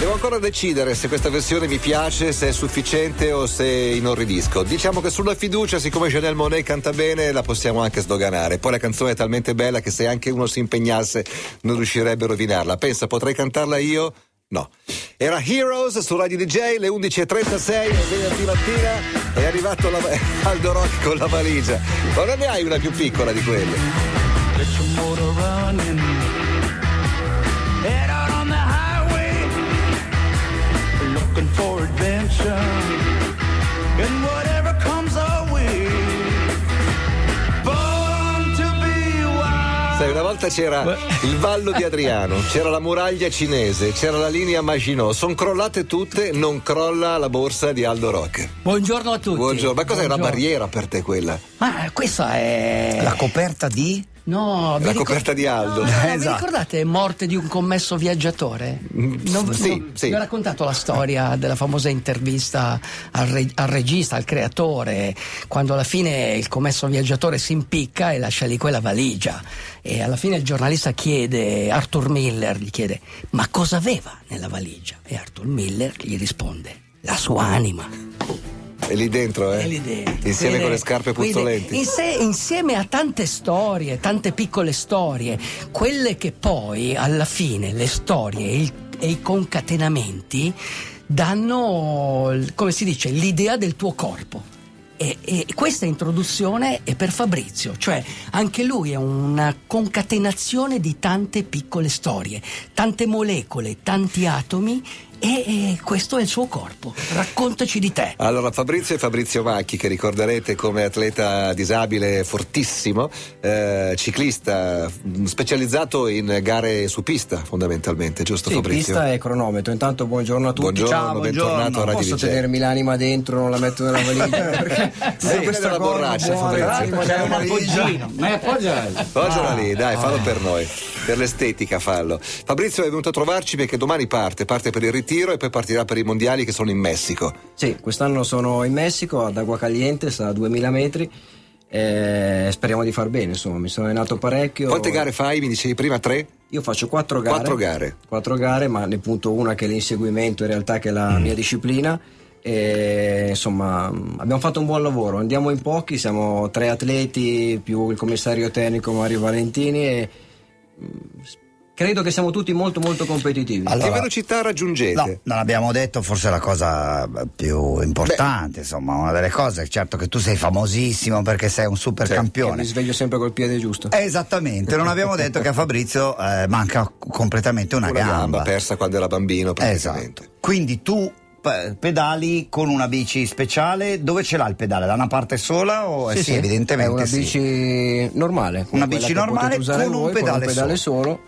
Devo ancora decidere se questa versione mi piace, se è sufficiente o se inorridisco. Diciamo che sulla fiducia, siccome Janelle Monet canta bene, la possiamo anche sdoganare. Poi la canzone è talmente bella che se anche uno si impegnasse non riuscirebbe a rovinarla. Pensa, potrei cantarla io? No. Era Heroes su Radio DJ, le 11.36, è venerdì mattina, è arrivato la, Aldo Rock con la valigia. Ma non ne hai una più piccola di quelle? C'era il Vallo di Adriano, c'era la muraglia cinese, c'era la linea Maginot, sono crollate tutte, non crolla la borsa di Aldo Rock. Buongiorno a tutti. Buongiorno, ma cos'è una barriera per te quella? Ma questa è. La coperta di? No, vi La ricor- coperta di Aldo. No, no, Vi Esatto. ricordate morte di un commesso viaggiatore? Non- sì, non- sì. Vi ho raccontato la storia della famosa intervista al, re- al regista, al creatore, quando alla fine il commesso viaggiatore si impicca e lascia lì quella valigia. E alla fine il giornalista chiede, Arthur Miller gli chiede, ma cosa aveva nella valigia? E Arthur Miller gli risponde, la sua anima. È lì dentro, eh? È lì dentro. Insieme Quindi- con le scarpe puzzolenti. in sé- insieme a tante storie, tante piccole storie, quelle che poi alla fine le storie e, il- e i concatenamenti danno, come si dice, l'idea del tuo corpo. E, e questa introduzione è per Fabrizio, cioè anche lui è una concatenazione di tante piccole storie, tante molecole, tanti atomi e, e questo è il suo corpo. Raccontaci di te. Allora, Fabrizio è Fabrizio Macchi, che ricorderete come atleta disabile fortissimo, eh, ciclista mh, specializzato in gare su pista, fondamentalmente, giusto Sì, Fabrizio? pista e cronometro. Intanto buongiorno a tutti. Buongiorno, Ciao, bentornato a Radio Posso DJ. tenermi l'anima dentro, non la metto nella valigia? Perché Sì, questa è la borraccia, Fabrizio. c'è un appoggino. Ma appoggia. Poggiala lì, dai, fallo per noi, per l'estetica fallo. Fabrizio è venuto a trovarci perché domani parte, parte per il ritiro e poi partirà per i mondiali che sono in Messico. Sì, quest'anno sono in Messico, ad Agua Caliente, sta a 2000 metri. E speriamo di far bene, insomma, mi sono allenato parecchio. Quante gare fai? Mi dicevi prima tre? Io faccio quattro gare. Quattro gare. Quattro gare, ma ne punto una che è l'inseguimento, in realtà che è la Mm. mia disciplina. E, insomma, abbiamo fatto un buon lavoro. Andiamo in pochi, siamo tre atleti più il commissario tecnico Mario Valentini e credo che siamo tutti molto molto competitivi. Allora- che velocità raggiungete? No, non abbiamo detto forse la cosa più importante, insomma, una delle cose, certo che tu sei famosissimo perché sei un super mi campione. sveglio sempre col piede giusto. Esattamente, non abbiamo detto che a Fabrizio eh, manca completamente una, Una gamba persa quando era bambino praticamente. Esatto. Quindi tu pe- pedali con una bici speciale, dove ce l'ha il pedale? Da una parte sola o eh sì, evidentemente è una sì. bici normale. Una bici normale con un voi, pedale con un pedale solo.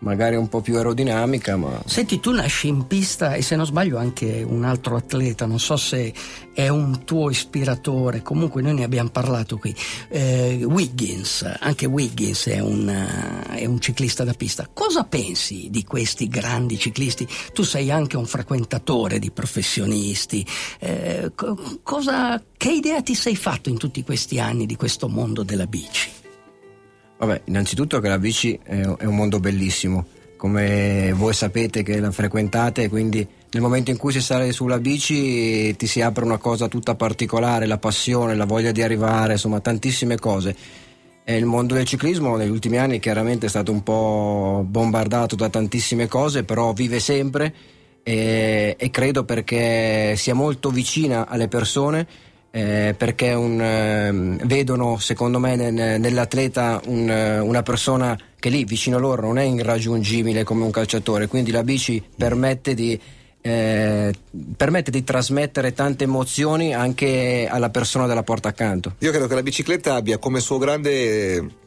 Magari un po' più aerodinamica, ma Senti, tu nasci in pista e se non sbaglio anche un altro atleta, non so se è un tuo ispiratore, comunque noi ne abbiamo parlato qui, eh, Wiggins, anche Wiggins è un, eh, è un ciclista da pista. Cosa pensi di questi grandi ciclisti? Tu sei anche un frequentatore di professionisti, eh, co- cosa, che idea ti sei fatto in tutti questi anni di questo mondo della bici? Vabbè, innanzitutto che la bici è, un mondo bellissimo, come voi sapete che la frequentate, quindi nel momento in cui si sale sulla bici ti si apre una cosa tutta particolare, la passione, la voglia di arrivare, insomma tantissime cose. E il mondo del ciclismo negli ultimi anni chiaramente è stato un po' bombardato da tantissime cose, però vive sempre e, e credo perché sia molto vicina alle persone eh, perché un, ehm, vedono secondo me nel- nell'atleta un, eh, una persona che lì vicino a loro non è irraggiungibile come un calciatore, quindi la bici permette di, eh, permette di trasmettere tante emozioni anche alla persona della porta accanto. Io credo che la bicicletta abbia come suo grande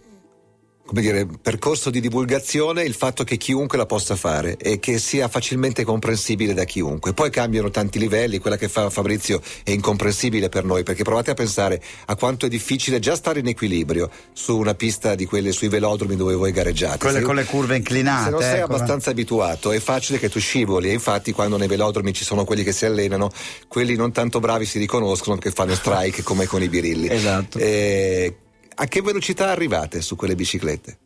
come dire, percorso di divulgazione il fatto che chiunque la possa fare e che sia facilmente comprensibile da chiunque. Poi cambiano tanti livelli, quella che fa Fabrizio è incomprensibile per noi perché provate a pensare a quanto è difficile già stare in equilibrio su una pista di quelle sui velodromi dove voi gareggiate. Quelle Se- con le curve inclinate. se non sei ecco. abbastanza abituato è facile che tu scivoli e infatti quando nei velodromi ci sono quelli che si allenano, quelli non tanto bravi si riconoscono che fanno strike come con i birilli. Esatto. Eh, a che velocità arrivate su quelle biciclette?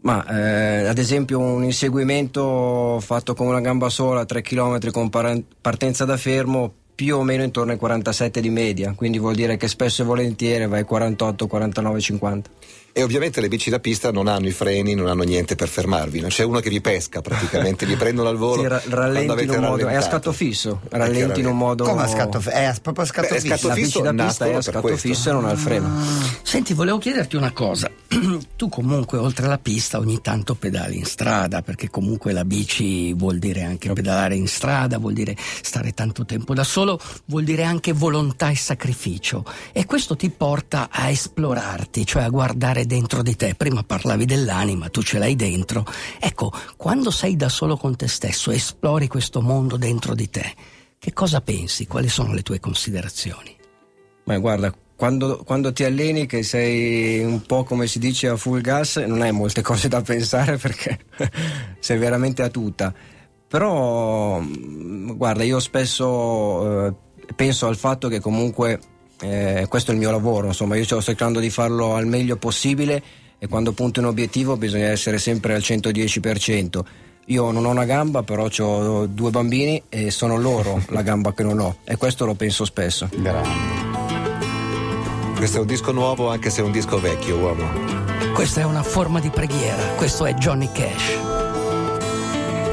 Ma eh, ad esempio un inseguimento fatto con una gamba sola, 3 km con par- partenza da fermo, più o meno intorno ai 47 di media, quindi vuol dire che spesso e volentieri vai 48, 49, 50. E ovviamente le bici da pista non hanno i freni, non hanno niente per fermarvi, non c'è uno che vi pesca praticamente, vi prendono al volo. Sì, ra- rallenti in avete un modo, è a scatto fisso, rallenti in un modo... Come a scatto fisso? È a- proprio a scatto Beh, è fisso. scatto La fisso bici da pista è a scatto questo. fisso e non ha il freno. Senti, volevo chiederti una cosa. tu comunque oltre alla pista ogni tanto pedali in strada, perché comunque la bici vuol dire anche pedalare in strada, vuol dire stare tanto tempo da solo, vuol dire anche volontà e sacrificio. E questo ti porta a esplorarti, cioè a guardare dentro di te. Prima parlavi dell'anima, tu ce l'hai dentro. Ecco, quando sei da solo con te stesso, esplori questo mondo dentro di te. Che cosa pensi? Quali sono le tue considerazioni? Ma guarda, quando, quando ti alleni che sei un po' come si dice a full gas, non hai molte cose da pensare perché sei veramente a tutta. Però, mm, guarda, io spesso eh, penso al fatto che comunque eh, questo è il mio lavoro, insomma, io sto cercando di farlo al meglio possibile e quando punto un obiettivo bisogna essere sempre al 110%. Io non ho una gamba, però ho due bambini e sono loro la gamba che non ho e questo lo penso spesso. Questo è un disco nuovo anche se è un disco vecchio, uomo. Questa è una forma di preghiera, questo è Johnny Cash.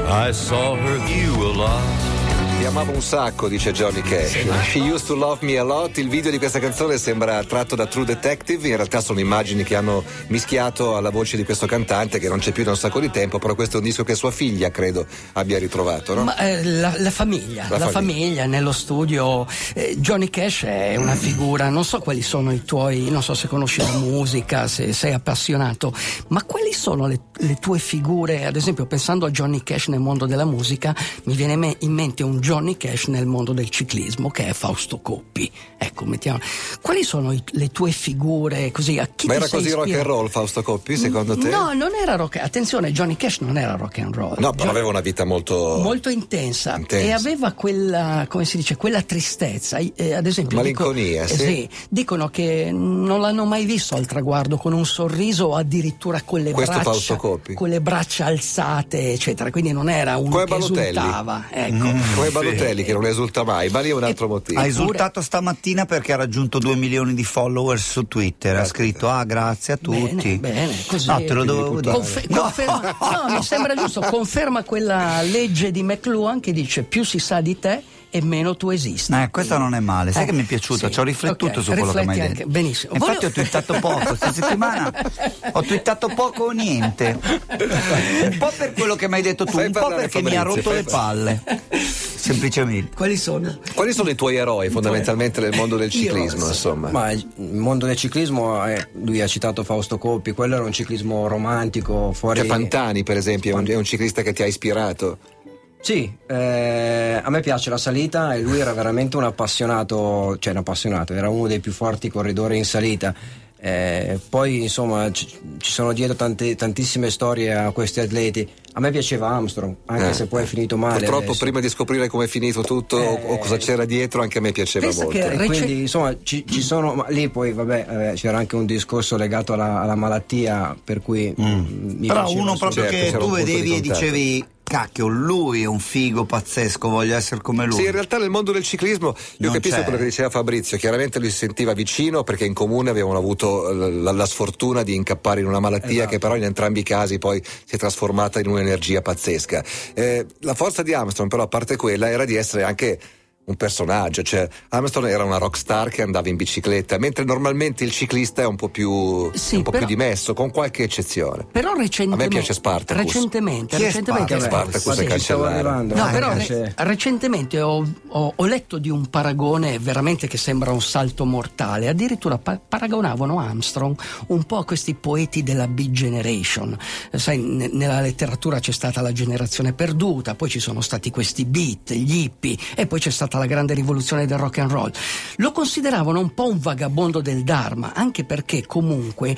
I saw her view a lot. Ti amavo un sacco, dice Johnny Cash. She used to love me a lot. Il video di questa canzone sembra tratto da True Detective. In realtà sono immagini che hanno mischiato alla voce di questo cantante che non c'è più da un sacco di tempo. Però questo è un disco che sua figlia, credo, abbia ritrovato, no? Ma eh, la, la famiglia, La la, famiglia. famiglia. nello studio. eh, Johnny Cash è una figura, non so quali sono i tuoi, non so se conosci la musica, se sei appassionato, ma quali sono le, le tue figure? Ad esempio, pensando a Johnny Cash nel mondo della musica, mi viene in mente un Johnny Cash nel mondo del ciclismo che è Fausto Coppi. Ecco, mettiamo. Quali sono i- le tue figure così? A chi Ma era così rock and ispirato? roll, Fausto Coppi, secondo te? No, non era rock. Attenzione, Johnny Cash non era rock and roll. No, però aveva una vita molto. molto intensa, Intensa. e aveva quella, come si dice, quella tristezza. Eh, ad esempio, Malinconia, dico- sì. eh, dicono che non l'hanno mai visto al traguardo con un sorriso o addirittura con le Questo braccia con le braccia alzate, eccetera. Quindi non era uno Come che Balotelli. esultava. Ecco. Come Balotelli, che non esulta mai, ma lì è un altro motivo. Ha esultato stamattina perché ha raggiunto 2 milioni di followers su Twitter. Ha scritto: Ah, grazie a tutti. Bene, bene, così. No, te lo dovevo dire. Confe- conferma- no, mi sembra giusto, conferma quella legge di McLuhan che dice più si sa di te e meno tu esisti. Eh, questa non è male, sai Eh, che mi è piaciuto, sì. ci ho riflettuto Ok, su quello che mi hai detto. anche- benissimo. Infatti Volevo- ho twittato poco, questa settimana ho twittato poco o niente. Un po' per quello che mi hai detto tu, Fai un po' perché mi ha Fabrizio, rotto le palle. Semplicemente. Quali sono? Quali sono i tuoi eroi fondamentalmente nel mondo del ciclismo, insomma? Ma il mondo del ciclismo, eh, lui ha citato Fausto Coppi, quello era un ciclismo romantico, fuori... Cioè Pantani, per esempio, è un, è un ciclista che ti ha ispirato. Sì, eh, a me piace la salita e lui era veramente un appassionato, cioè un appassionato, era uno dei più forti corridori in salita. Eh, poi insomma ci, ci sono dietro tante- tantissime storie a questi atleti. A me piaceva Armstrong, anche Eh. se poi è finito male. Purtroppo adesso. prima di scoprire come è finito tutto o- o, cosa c'era dietro, anche a me piaceva molto. che- Rece- quindi insomma ci, ci sono, ma lì poi vabbè eh, c'era anche un discorso legato alla, alla malattia per cui mm, mi Però uno proprio Certo, che c'era tu vedevi e dicevi, cacchio, lui è un figo pazzesco, voglio essere come lui. Sì, in realtà nel mondo del ciclismo io Non capisco c'è. quello che diceva Fabrizio, chiaramente lui si sentiva vicino perché in comune avevano avuto la, la sfortuna di incappare in una malattia Esatto. che però in entrambi i casi poi si è trasformata in un'energia pazzesca. Eh, la forza di Armstrong però a parte quella era di essere anche un personaggio, cioè Armstrong era una rockstar che andava in bicicletta, mentre normalmente il ciclista è un po' più, Sì, un po' però- più dimesso, con qualche eccezione. Però recentemente. A me piace Spartacus. Recentemente, Chi recentemente Spartacus? Spartacus Sì, è arrivando. No, Ah, però re- recentemente ho, ho- ho letto di un paragone veramente che sembra un salto mortale. Addirittura pa- paragonavano Armstrong un po' a questi poeti della Big Generation. Eh, Sai, ne- nella letteratura c'è stata la generazione perduta, poi ci sono stati questi beat, gli hippie, e poi c'è stata stata la grande rivoluzione del rock and roll. Lo consideravano un po' un vagabondo del Dharma, anche perché comunque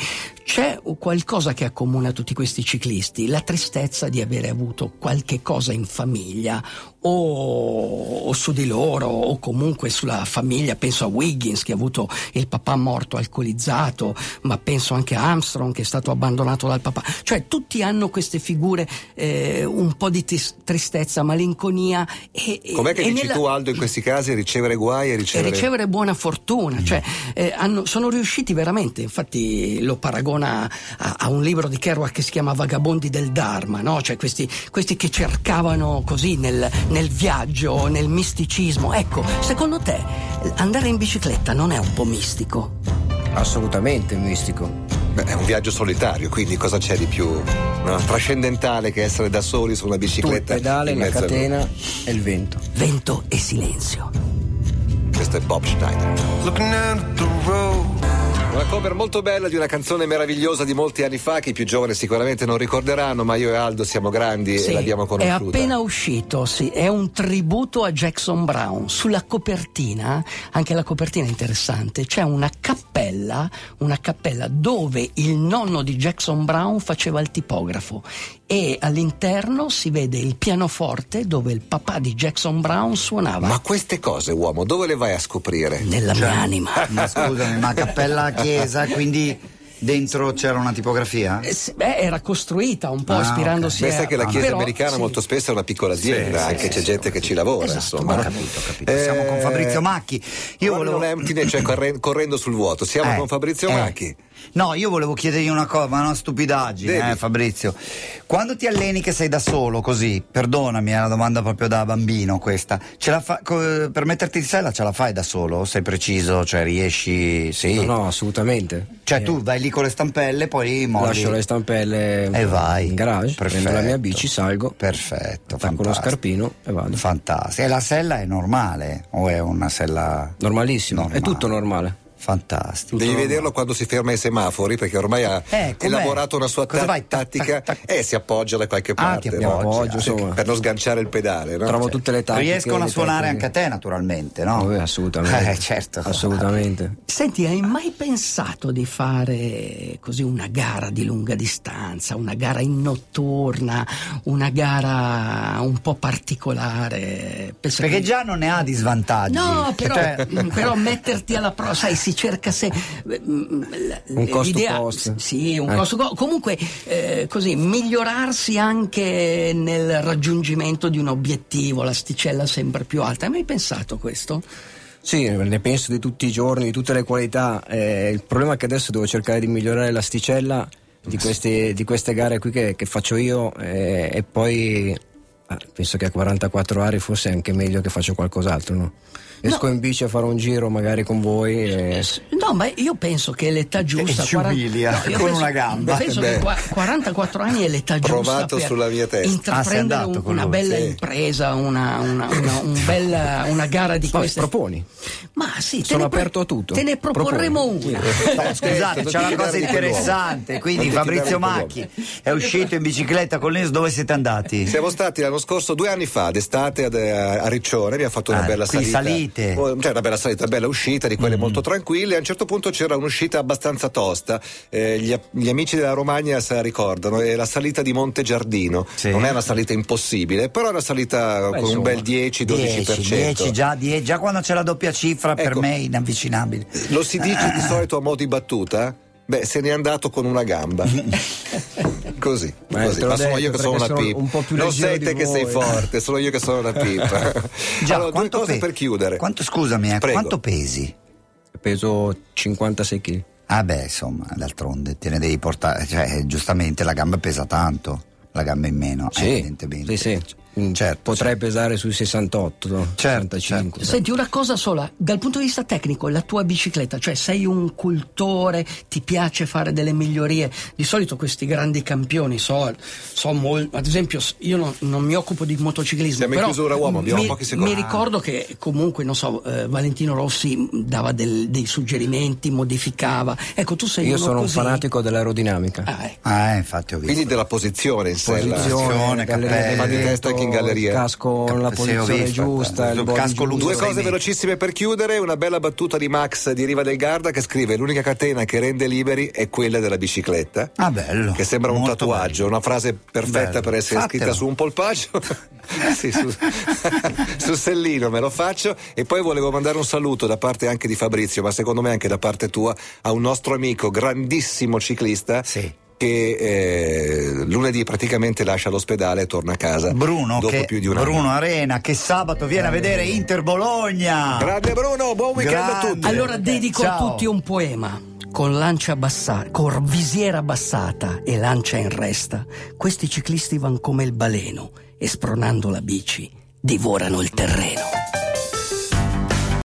c'è qualcosa che accomuna tutti questi ciclisti, la tristezza di avere avuto qualche cosa in famiglia o, o, su di loro o comunque sulla famiglia, penso a Wiggins che ha avuto il papà morto alcolizzato, ma penso anche a Armstrong che è stato abbandonato dal papà, cioè tutti hanno queste figure eh, un po' di tis- tristezza, malinconia e, Com'è che e dici nella... tu Aldo in questi casi ricevere guai e e ricevere... ricevere buona fortuna, cioè, eh, hanno- sono riusciti veramente, infatti lo paragona a, a un libro di Kerouac che si chiama Vagabondi del Dharma, no? cioè questi, questi che cercavano così nel, nel viaggio, nel misticismo. Ecco, secondo te andare in bicicletta non è un po' mistico? Assolutamente mistico. Beh, è un viaggio solitario, quindi cosa c'è di più no, trascendentale che essere da soli su una Tu il bicicletta? pedale, la a- catena e il vento. Vento e silenzio. Questo è Bob Schneider. Looking at the road. Una cover molto bella di una canzone meravigliosa di molti anni fa che i più giovani sicuramente non ricorderanno, ma io e Aldo siamo grandi Sì, e l'abbiamo è conosciuta. appena uscito, sì, è un tributo a Jackson Brown. Sulla copertina, anche la copertina è interessante, c'è una cappella, una cappella dove il nonno di Jackson Brown faceva il tipografo e all'interno si vede il pianoforte dove il papà di Jackson Brown suonava. Ma queste cose, uomo, dove le vai a scoprire? Nella mia anima. Ma scusami, ma cappella chiesa, quindi dentro c'era una tipografia? Eh, Beh, era costruita un po' Ah, ispirandosi Beh, a... sai che la chiesa però, americana sì. molto spesso è una piccola azienda, Sì, anche sì, c'è sì, gente che ci lavora, Esatto, insomma. ho capito, ho capito. Siamo con Fabrizio Macchi. Io volevo- non empty, cioè corre- correndo sul vuoto. Siamo Eh, con Fabrizio eh. Macchi. No, io volevo chiedergli una cosa, ma una stupidaggine, Devi. eh, Fabrizio. Quando ti alleni che sei da solo, così, perdonami, è una domanda proprio da bambino questa. Fa- co- per metterti in sella ce la fai da solo? Sei preciso? Cioè riesci? Sì. No, no, assolutamente. Cioè Eh, tu vai lì con le stampelle, poi molli. Lascio le stampelle E vai. in garage, Perfetto. prendo la mia bici, salgo, Perfetto. attacco lo scarpino e vado. Fantastico. E la sella è normale? O è una sella. Normalissimo, Normale. è tutto normale. Fantastico. Devi vederlo quando si ferma ai semafori perché ormai ha Eh, elaborato una sua ta- tattica tac, tac. e si appoggia da qualche Ah, parte ti no? appoggi, Sì, per non sganciare il pedale no? Trovo Cioè, tutte le tattiche. Riescono a suonare tecniche. anche a te, naturalmente, no? Vabbè, assolutamente. Eh, certo. Assolutamente. Senti, hai mai pensato di fare così una gara di lunga distanza, una gara in notturna, una gara un po' particolare? Penso Perché che- già non ne ha di svantaggi. No, però, Cioè, però metterti alla prova, sai, si cerca se. mm, Un costo l'idea- cost. Sì, un Eh. costo cost. Comunque, eh, così, migliorarsi anche nel raggiungimento di un obiettivo, l'asticella sempre più alta. Hai mai pensato a questo? Sì, ne penso di tutti i giorni, di tutte le qualità. Eh, il problema è che adesso devo cercare di migliorare l'asticella di queste, di queste gare qui che, che faccio io eh, e poi ah, penso che a 44 anni forse è anche meglio che faccio qualcos'altro, no? Esco in bici a fare un giro magari con voi. E... No, ma io penso che l'età giusta. ci umilia, io con penso- una gamba. Penso Beh. che qua- 44 anni è l'età giusta. Provato per sulla mia testa. Ah, Intraprendere andato un- una lui, bella sì. impresa, una, una, una- un bella- una gara di No, queste. proponi. Ma sì, te Sono aperto a tutto. Te ne proporremo Proponi. una. no, scusate, c'è una cosa interessante. Quindi Fabrizio. Macchi è uscito in bicicletta con Lens, dove siete andati? Siamo stati l'anno scorso, due anni fa, d'estate ad- a Riccione, abbiamo fatto una Ah, bella salita. salite. Oh, Cioè una bella salita, bella uscita, di quelle Mm. molto tranquille. A un certo punto c'era un'uscita abbastanza tosta. Eh, gli, gli amici della Romagna se la ricordano, è la salita di Monte Giardino. Sì. Non è una salita impossibile, però è una salita con un insomma, bel 10-12%. 10, 10, già, 10, già quando c'è la doppia cifra per Ecco. me è inavvicinabile. Lo si dice di solito a mo' di battuta? Beh, se n'è andato con una gamba. Così, Ma così. ma sono io che sono una sono pipa. un po' più non sei te che sei voi. forte, sono io che sono una pipa. Già, allora, due cose pe- per chiudere. Quanto, scusami, eh, Prego. quanto pesi? Peso 56 kg. Ah beh, insomma, d'altronde te ne devi portare, cioè, giustamente la gamba pesa tanto, la gamba in meno, Sì, evidentemente. sì, sì. Mm, Certo, Potrei pesare sui 68, no? Certo, 65. Senti, una cosa sola, dal punto di vista tecnico, la tua bicicletta, cioè sei un cultore, ti piace fare delle migliorie. Di solito questi grandi campioni, so, so mol- ad esempio, io non, non mi occupo di motociclismo. Siamo in però chiusura, uomo, abbiamo mi, pochi secondi. Mi ricordo che comunque, non so, eh, Valentino Rossi dava del- dei suggerimenti, modificava. Ecco, tu sei Io uno sono un così. fanatico dell'aerodinamica. Ah, ecco. Ah, infatti ho visto. Quindi della posizione in. Posizione, Posizione, delle- di delle- testa anche in galleria. il casco ho posizione visto, giusta, il il casco giusto. Due cose velocissime per chiudere, una bella battuta di Max di Riva del Garda che scrive l'unica catena che rende liberi è quella della bicicletta. Ah, bello. Che sembra un tatuaggio, bello. una frase perfetta Bello. per essere Fatelo. scritta su un polpaccio. sì, su, su Sellino me lo faccio. E poi volevo mandare un saluto da parte anche di Fabrizio, ma secondo me anche da parte tua, a un nostro amico, grandissimo ciclista. Sì. Che eh, lunedì praticamente lascia l'ospedale e torna a casa. Bruno, dopo che, più di un Bruno anno. Arena che sabato viene a vedere Inter Bologna. Grande Bruno, buon weekend a Grande. tutti. Allora dedico a Ciao. tutti un poema. Con lancia abbassata, con visiera abbassata e lancia in resta, questi ciclisti van come il baleno e spronando la bici divorano il terreno.